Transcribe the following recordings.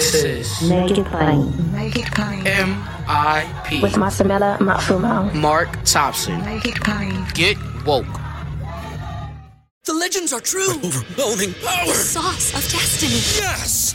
This is Make It Plain. Make it plain. M.I.P. With Masamela Matfumo. Mark Thompson. Make it plain. Get woke. The legends are true. Overwhelming power! Sauce of destiny. Yes!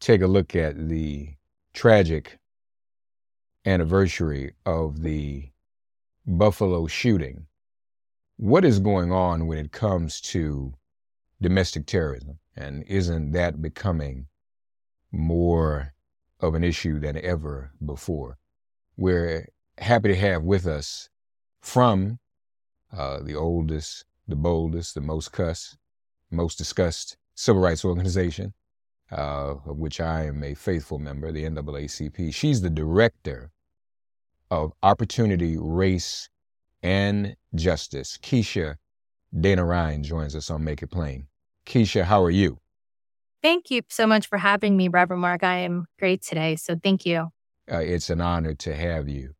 take a look at the tragic anniversary of the Buffalo shooting. What is going on when it comes to domestic terrorism? And isn't that becoming more of an issue than ever before? We're happy to have with us from uh, the oldest, the boldest, the most cuss, most discussed civil rights organization, uh, of which I am a faithful member, the NAACP. She's the director of Opportunity, Race, and Justice. Keisha Deonarine joins us on Make It Plain. Keisha, how are you? Thank you so much for having me, Reverend Mark. I am great today, so thank you. Uh, it's an honor to have you.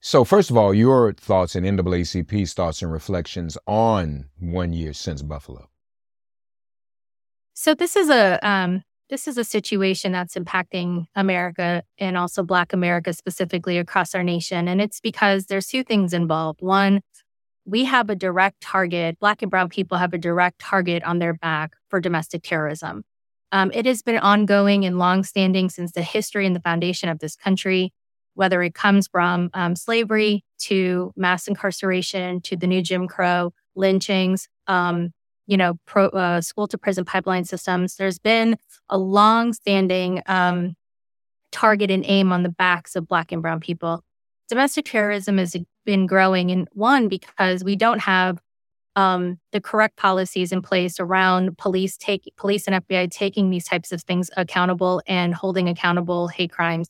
So, first of all, your thoughts and NAACP's thoughts and reflections on one year since Buffalo. So this is a um, this is a situation that's impacting America and also Black America specifically across our nation, and it's because there's two things involved. One, we have a direct target. Black and Brown people have a direct target on their back for domestic terrorism. Um, it has been ongoing and longstanding since the history and the foundation of this country, whether it comes from um, slavery to mass incarceration to the new Jim Crow lynchings, um, you know, pro, uh, school to prison pipeline systems. There's been a long-standing um, target and aim on the backs of Black and Brown people. Domestic terrorism has been growing, and one because we don't have um, the correct policies in place around police take police and FBI taking these types of things accountable and holding accountable hate crimes.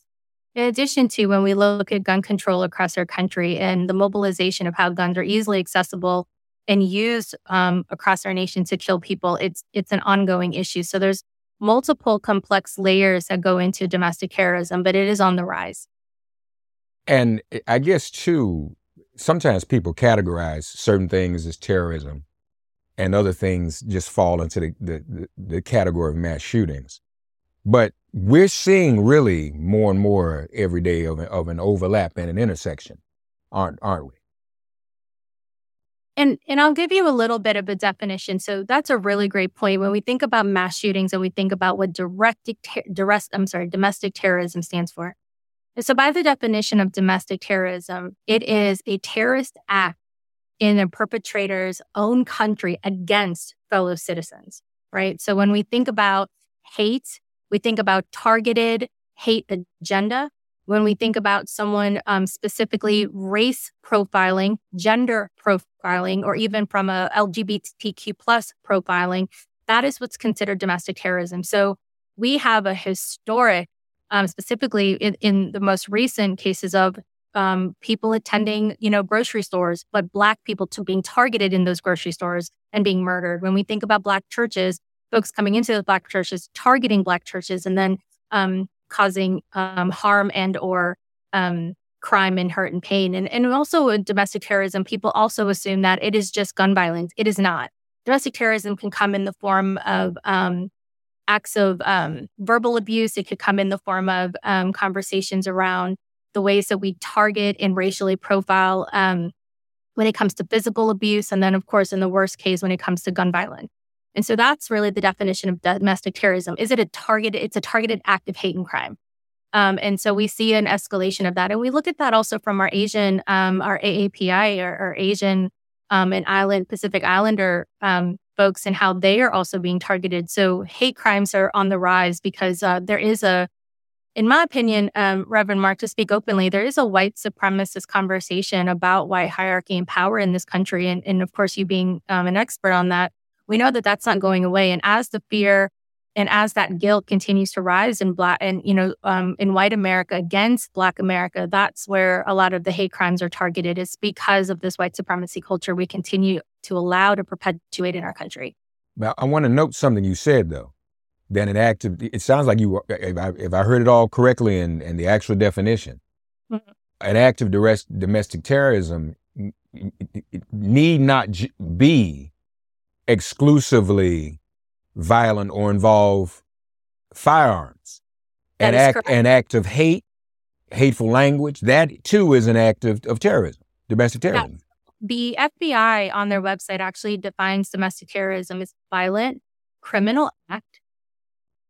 In addition to when we look at gun control across our country and the mobilization of how guns are easily accessible and used um, across our nation to kill people, it's it's an ongoing issue. So there's multiple complex layers that go into domestic terrorism, but it is on the rise. And I guess, too, sometimes people categorize certain things as terrorism and other things just fall into the, the, the, category of mass shootings. But we're seeing really more and more every day of, of an overlap and an intersection, aren't, aren't we? And and I'll give you a little bit of a definition. So that's a really great point. When we think about mass shootings and we think about what direct, direct I'm sorry, domestic terrorism stands for. So by the definition of domestic terrorism, it is a terrorist act in a perpetrator's own country against fellow citizens, right? So when we think about hate, we think about targeted hate agenda. When we think about someone um, specifically race profiling, gender profiling, or even from a LGBTQ plus profiling, that is what's considered domestic terrorism. So we have a historic, um, specifically in, in, the most recent cases of um, people attending, you know, grocery stores, but Black people to being targeted in those grocery stores and being murdered. When we think about Black churches, folks coming into those Black churches, targeting Black churches, and then um, causing um, harm and or um, crime and hurt and pain. And, and also with domestic terrorism, people also assume that it is just gun violence. It is not. Domestic terrorism can come in the form of um, acts of um, verbal abuse. It could come in the form of um, conversations around the ways that we target and racially profile um, when it comes to physical abuse. And then, of course, in the worst case, when it comes to gun violence. And so that's really the definition of domestic terrorism. Is it a targeted, it's a targeted act of hate and crime. Um, and so we see an escalation of that. And we look at that also from our Asian, um, our AAPI, or, Asian um, and Island, Pacific Islander um, folks, and how they are also being targeted. So hate crimes are on the rise because uh, there is a, in my opinion, um, Reverend Mark, to speak openly, there is a white supremacist conversation about white hierarchy and power in this country. And, and of course, you being um, an expert on that, we know that that's not going away. And as the fear And as that guilt continues to rise in black and you know um, in white America against Black America, that's where a lot of the hate crimes are targeted. Is because of this white supremacy culture we continue to allow to perpetuate in our country. Now, I want to note something you said though. That an act of it sounds like you if I, if I heard it all correctly in, in the actual definition, Mhm. an act of duress, domestic terrorism need not j- be exclusively violent or involve firearms. That an act, correct. an act of hate, hateful language, that too is an act of, of terrorism, domestic terrorism. The FBI on their website actually defines domestic terrorism as violent criminal act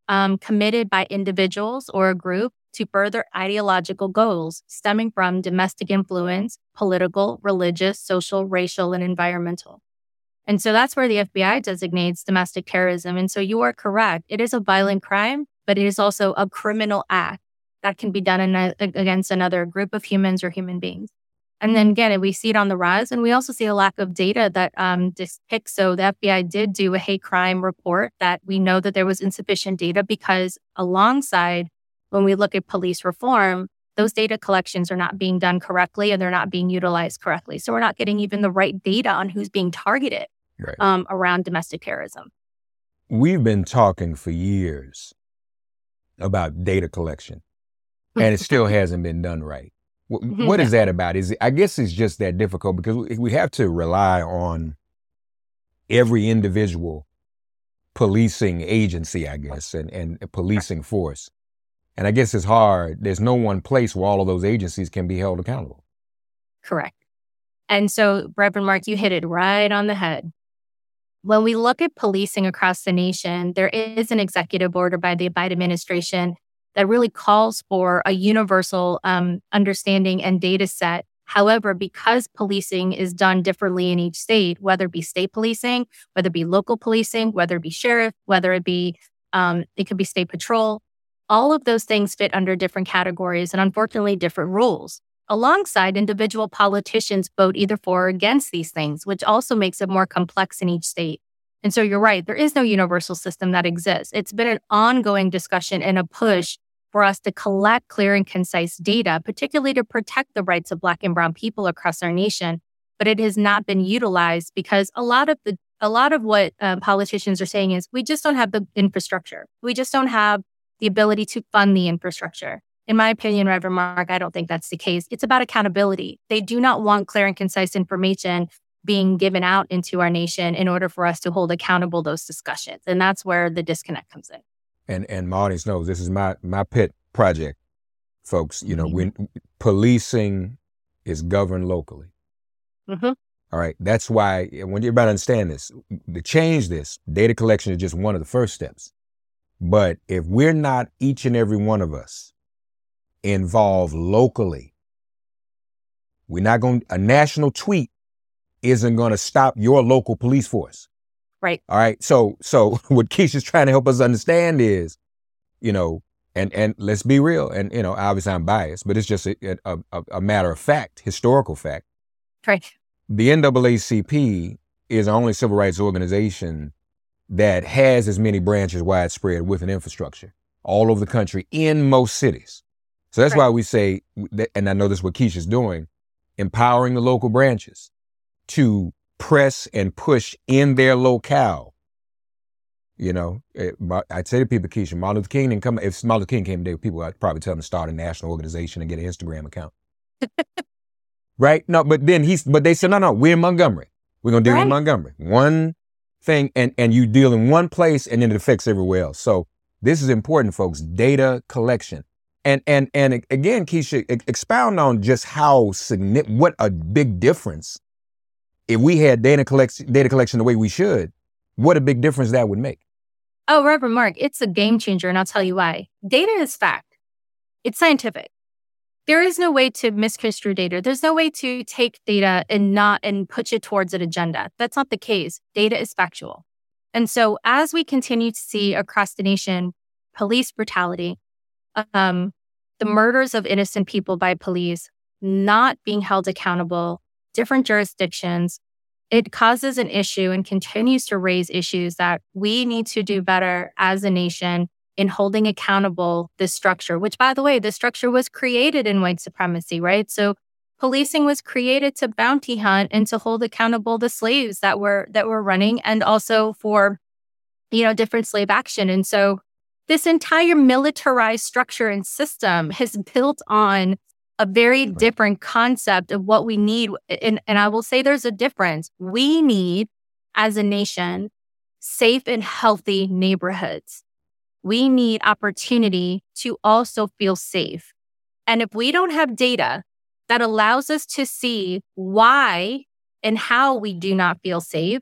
um, committed by individuals or a group to further ideological goals stemming from domestic influence, political, religious, social, racial, and environmental. And so that's where the FBI designates domestic terrorism. And so you are correct. It is a violent crime, but it is also a criminal act that can be done a, against another group of humans or human beings. And then again, we see it on the rise, and we also see a lack of data that um, depicts. So the FBI did do a hate crime report that we know that there was insufficient data because alongside when we look at police reform, those data collections are not being done correctly and they're not being utilized correctly. So we're not getting even the right data on who's being targeted Right. um, around domestic terrorism. We've been talking for years about data collection, and it still hasn't been done right. Wh- Mhm. What is that about? Is it, I guess it's just that difficult because we- we have to rely on every individual policing agency, I guess, and, and policing force. And I guess it's hard. There's no one place where all of those agencies can be held accountable. Correct. And so, Reverend Mark, you hit it right on the head. When we look at policing across the nation, there is an executive order by the Biden administration that really calls for a universal um, understanding and data set. However, because policing is done differently in each state, whether it be state policing, whether it be local policing, whether it be sheriff, whether it be um, it could be state patrol, all of those things fit under different categories and unfortunately different rules alongside individual politicians vote either for or against these things, which also makes it more complex in each state. And so you're right, there is no universal system that exists. It's been an ongoing discussion and a push for us to collect clear and concise data, particularly to protect the rights of Black and Brown people across our nation. But it has not been utilized because a lot of the a lot of what um, politicians are saying is we just don't have the infrastructure. We just don't have the ability to fund the infrastructure. In my opinion, Reverend Mark, I don't think that's the case. It's about accountability. They do not want clear and concise information being given out into our nation in order for us to hold accountable those discussions. And that's where the disconnect comes in. And and my audience knows this is my my pet project, folks. You know, when policing is governed locally. Mhm. All right. That's why when you're about to understand this, to change this, data collection is just one of the first steps. But if we're not each and every one of us involved locally, we're not going a national tweet isn't going to stop your local police force. Right. All right. So so what Keisha's trying to help us understand is, you know, and and let's be real. And you know, obviously I'm biased, but it's just a, a, a, a matter of fact, historical fact. Right. The NAACP is the only civil rights organization that has as many branches widespread with an infrastructure all over the country in most cities. So that's Right. why we say, and I know this is what Keisha's doing, empowering the local branches to press and push in their locale. You know, eh, it, I'd say to people, Keisha, Martin Luther King didn't come. If Martin Luther King came today, people I'd probably tell them to start a national organization and get an Instagram account. right? No, but then he's, but they said, no, no, we're in Montgomery. We're gonna deal Right. in Montgomery. One thing, and and you deal in one place, and then it affects everywhere else. So this is important, folks. Data collection. And and and again, Keisha, expound on just how significant, what a big difference. If we had data collection, data collection the way we should, what a big difference that would make. Oh, Reverend Mark, it's a game changer, and I'll tell you why. Data is fact. It's scientific. There is no way to misconstrue data. There's no way to take data and not and push it towards an agenda. That's not the case. Data is factual. And so as we continue to see across the nation police brutality, um, the murders of innocent people by police not being held accountable, different jurisdictions, it causes an issue and continues to raise issues that we need to do better as a nation in holding accountable this structure, which by the way, this structure was created in white supremacy, right? So policing was created to bounty hunt and to hold accountable the slaves that were that were running and also for you know different slave action. And so this entire militarized structure and system has built on a very right. different concept of what we need. And, and I will say there's a difference. We need, as a nation, safe and healthy neighborhoods. We need opportunity to also feel safe. And if we don't have data that allows us to see why and how we do not feel safe,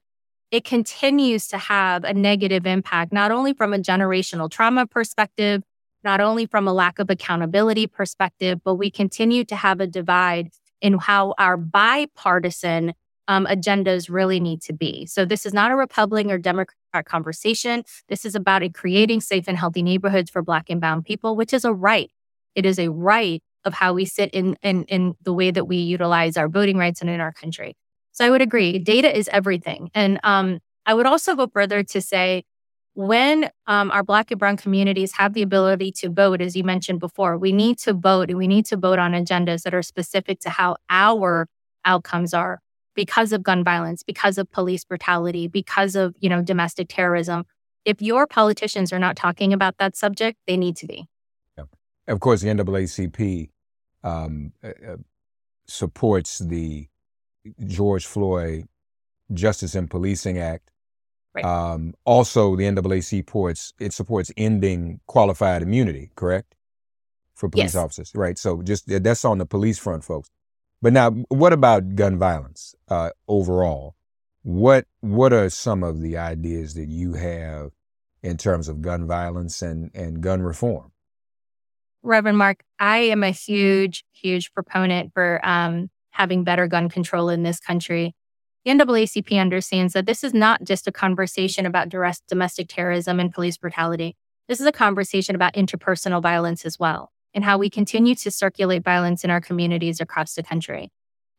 it continues to have a negative impact, not only from a generational trauma perspective, not only from a lack of accountability perspective, but we continue to have a divide in how our bipartisan um, agendas really need to be. So this is not a Republican or Democrat conversation. This is about creating safe and healthy neighborhoods for Black and Brown people, which is a right. It is a right of how we sit in, in, in the way that we utilize our voting rights and in our country. So I would agree, data is everything. And um, I would also go further to say when um, our Black and Brown communities have the ability to vote, as you mentioned before, we need to vote and we need to vote on agendas that are specific to how our outcomes are because of gun violence, because of police brutality, because of you know domestic terrorism. If your politicians are not talking about that subject, they need to be. Of course, the NAACP um, uh, uh, supports the George Floyd Justice and Policing Act Right. Um, also, the NAACP supports it supports ending qualified immunity, correct, for police yes. officers, right? So just that's on the police front, folks. But now, what about gun violence uh, overall? What what are some of the ideas that you have in terms of gun violence and and gun reform? Reverend Mark, I am a huge, huge proponent for um, having better gun control in this country. The NAACP understands that this is not just a conversation about domestic terrorism and police brutality. This is a conversation about interpersonal violence as well, and how we continue to circulate violence in our communities across the country.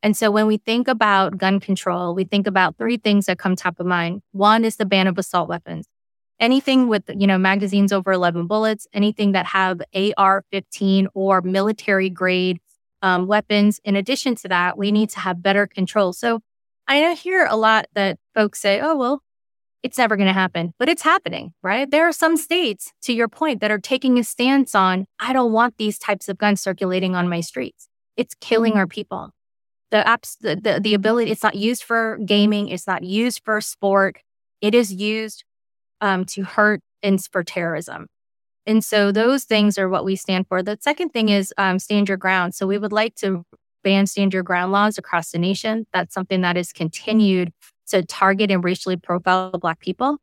And so when we think about gun control, we think about three things that come top of mind. One is the ban of assault weapons. Anything with, you know, magazines over 11 bullets, anything that have AR-15 or military grade um, weapons. In addition to that, we need to have better control. So I hear a lot that folks say, oh, well, it's never going to happen, but it's happening, right? There are some states, to your point, that are taking a stance on, I don't want these types of guns circulating on my streets. It's killing our people. The apps, the, the, the ability, it's not used for gaming, it's not used for sport. It is used um, to hurt and for terrorism. And so those things are what we stand for. The second thing is um, stand your ground. So we would like to ban stand your ground laws across the nation. That's something that is continued to target and racially profile Black people.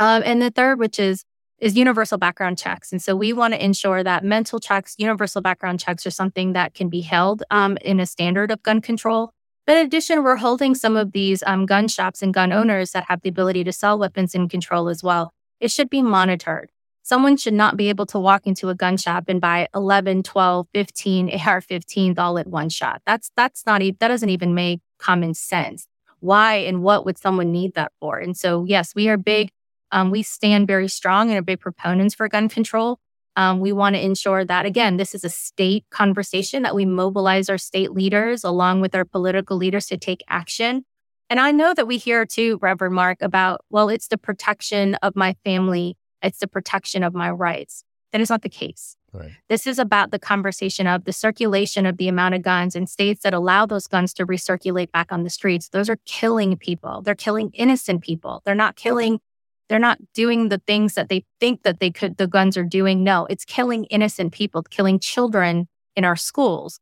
Um, and the third, which is is universal background checks. And so we want to ensure that mental checks, universal background checks are something that can be held um, in a standard of gun control. But in addition, we're holding some of these um, gun shops and gun owners that have the ability to sell weapons in control as well. It should be monitored. Someone should not be able to walk into a gun shop and buy 11, 12, 15 AR-15s all at one shot. That's that's not that doesn't even make common sense. Why and what would someone need that for? And so, yes, we are big. Um, we stand very strong and are big proponents for gun control. Um, we want to ensure that, again, this is a state conversation that we mobilize our state leaders along with our political leaders to take action. And I know that we hear too, Reverend Mark, about, well, it's the protection of my family it's the protection of my rights. That is not the case. Right. This is about the conversation of the circulation of the amount of guns in states that allow those guns to recirculate back on the streets. Those are killing people. They're killing innocent people. They're not killing, they're not doing the things that they think that they could, the guns are doing. No, it's killing innocent people, killing children in our schools,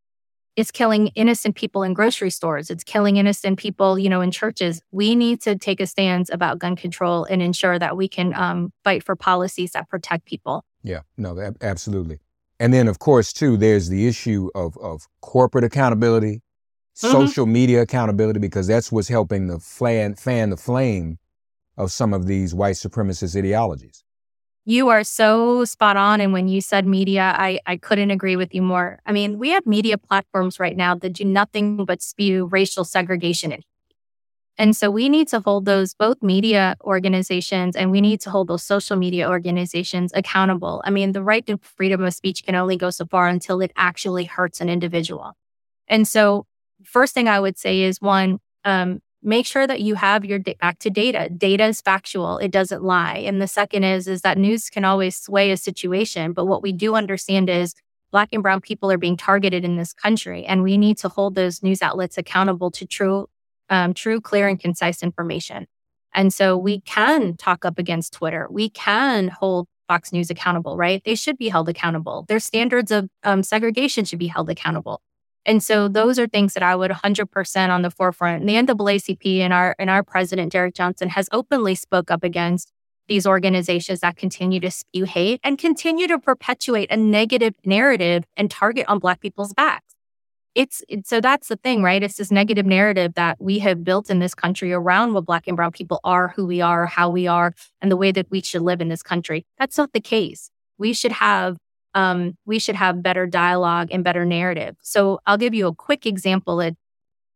it's killing innocent people in grocery stores. It's killing innocent people, you know, in churches. We need to take a stance about gun control and ensure that we can um, fight for policies that protect people. Yeah, no, absolutely. And then, of course, too, there's the issue of of corporate accountability, mm-hmm. social media accountability, because that's what's helping the fan fan the flame of some of these white supremacist ideologies. You are so spot on. And when you said media, I, I couldn't agree with you more. I mean, we have media platforms right now that do nothing but spew racial segregation. And and so we need to hold those both media organizations and we need to hold those social media organizations accountable. I mean, the right to freedom of speech can only go so far until it actually hurts an individual. And so, first thing I would say is one, um, make sure that you have your back to data. Data is factual; it doesn't lie. And the second is is that news can always sway a situation, but what we do understand is Black and Brown people are being targeted in this country, and we need to hold those news outlets accountable to true, um, true, clear, and concise information. And so we can talk up against Twitter. We can hold Fox News accountable, right? They should be held accountable. Their standards of um, segregation should be held accountable. And so those are things that I would 100% on the forefront. And the NAACP and our and our president Derrick Johnson has openly spoke up against these organizations that continue to spew hate and continue to perpetuate a negative narrative and target on Black people's backs. It's, so that's the thing, right? It's this negative narrative that we have built in this country around what Black and Brown people are, who we are, how we are, and the way that we should live in this country. That's not the case. We should have um, we should have better dialogue and better narrative. So I'll give you a quick example of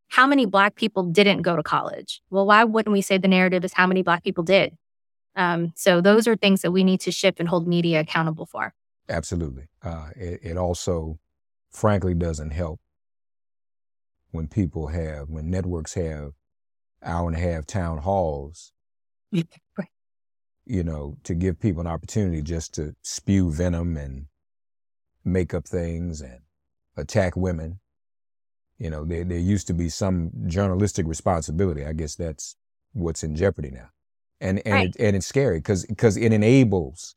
how many Black people didn't go to college. Well, why wouldn't we say the narrative is how many Black people did? Um, so those are things that we need to shift and hold media accountable for. Absolutely. Uh, it, it also, frankly, doesn't help when people have, when networks have hour and a half town halls right. you know, to give people an opportunity just to spew venom and make up things and attack women. You know, there, there used to be some journalistic responsibility. I guess that's what's in jeopardy now. And, and, Right. it, and it's scary because because it enables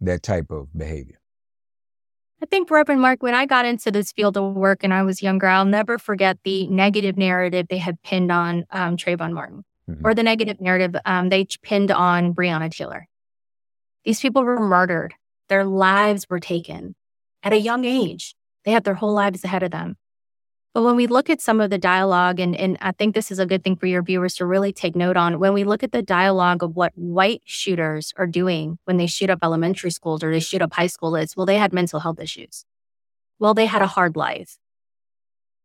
that type of behavior. I think, Reverend Mark, when I got into this field of work and I was younger, I'll never forget the negative narrative they had pinned on um, Trayvon Martin Mhm. or the negative narrative um, they pinned on Breonna Taylor. These people were murdered, their lives were taken at a young hmm. age. They had their whole lives ahead of them. But when we look at some of the dialogue, and, and I think this is a good thing for your viewers to really take note on, when we look at the dialogue of what white shooters are doing when they shoot up elementary schools or they shoot up high school, it's well, they had mental health issues. Well, they had a hard life.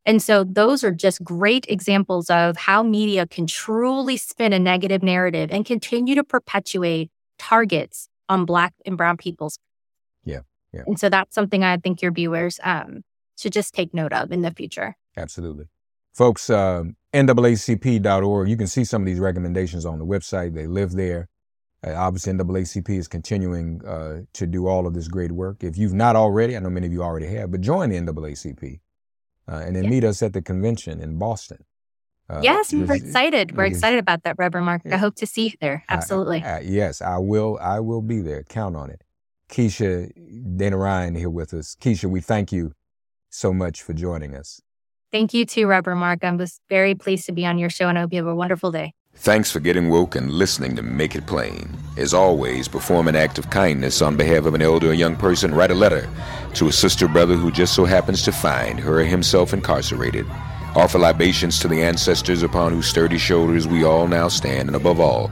And so those are just great examples of how media can truly spin a negative narrative and continue to perpetuate targets on Black and Brown people's. Yeah, yeah. And so that's something I think your viewers um, should just take note of in the future. Absolutely. Folks, um, NAACP.org, you can see some of these recommendations on the website. They live there. Uh, obviously, NAACP is continuing uh, to do all of this great work. If you've not already, I know many of you already have, but join the NAACP uh, and then Yeah. meet us at the convention in Boston. Uh, yes, we're excited. We're excited about that, Reverend Mark. I hope to see you there. I- Absolutely. I- yes, I will. I will be there. Count on it. Keisha, Deonarine here with us. Keisha, we thank you so much for joining us. Thank you too, Reverend Mark. I was very pleased to be on your show and I hope you have a wonderful day. Thanks for getting woke and listening to Make It Plain. As always, perform an act of kindness on behalf of an elder or young person. Write a letter to a sister or brother who just so happens to find her or himself incarcerated. Offer libations to the ancestors upon whose sturdy shoulders we all now stand. And above all,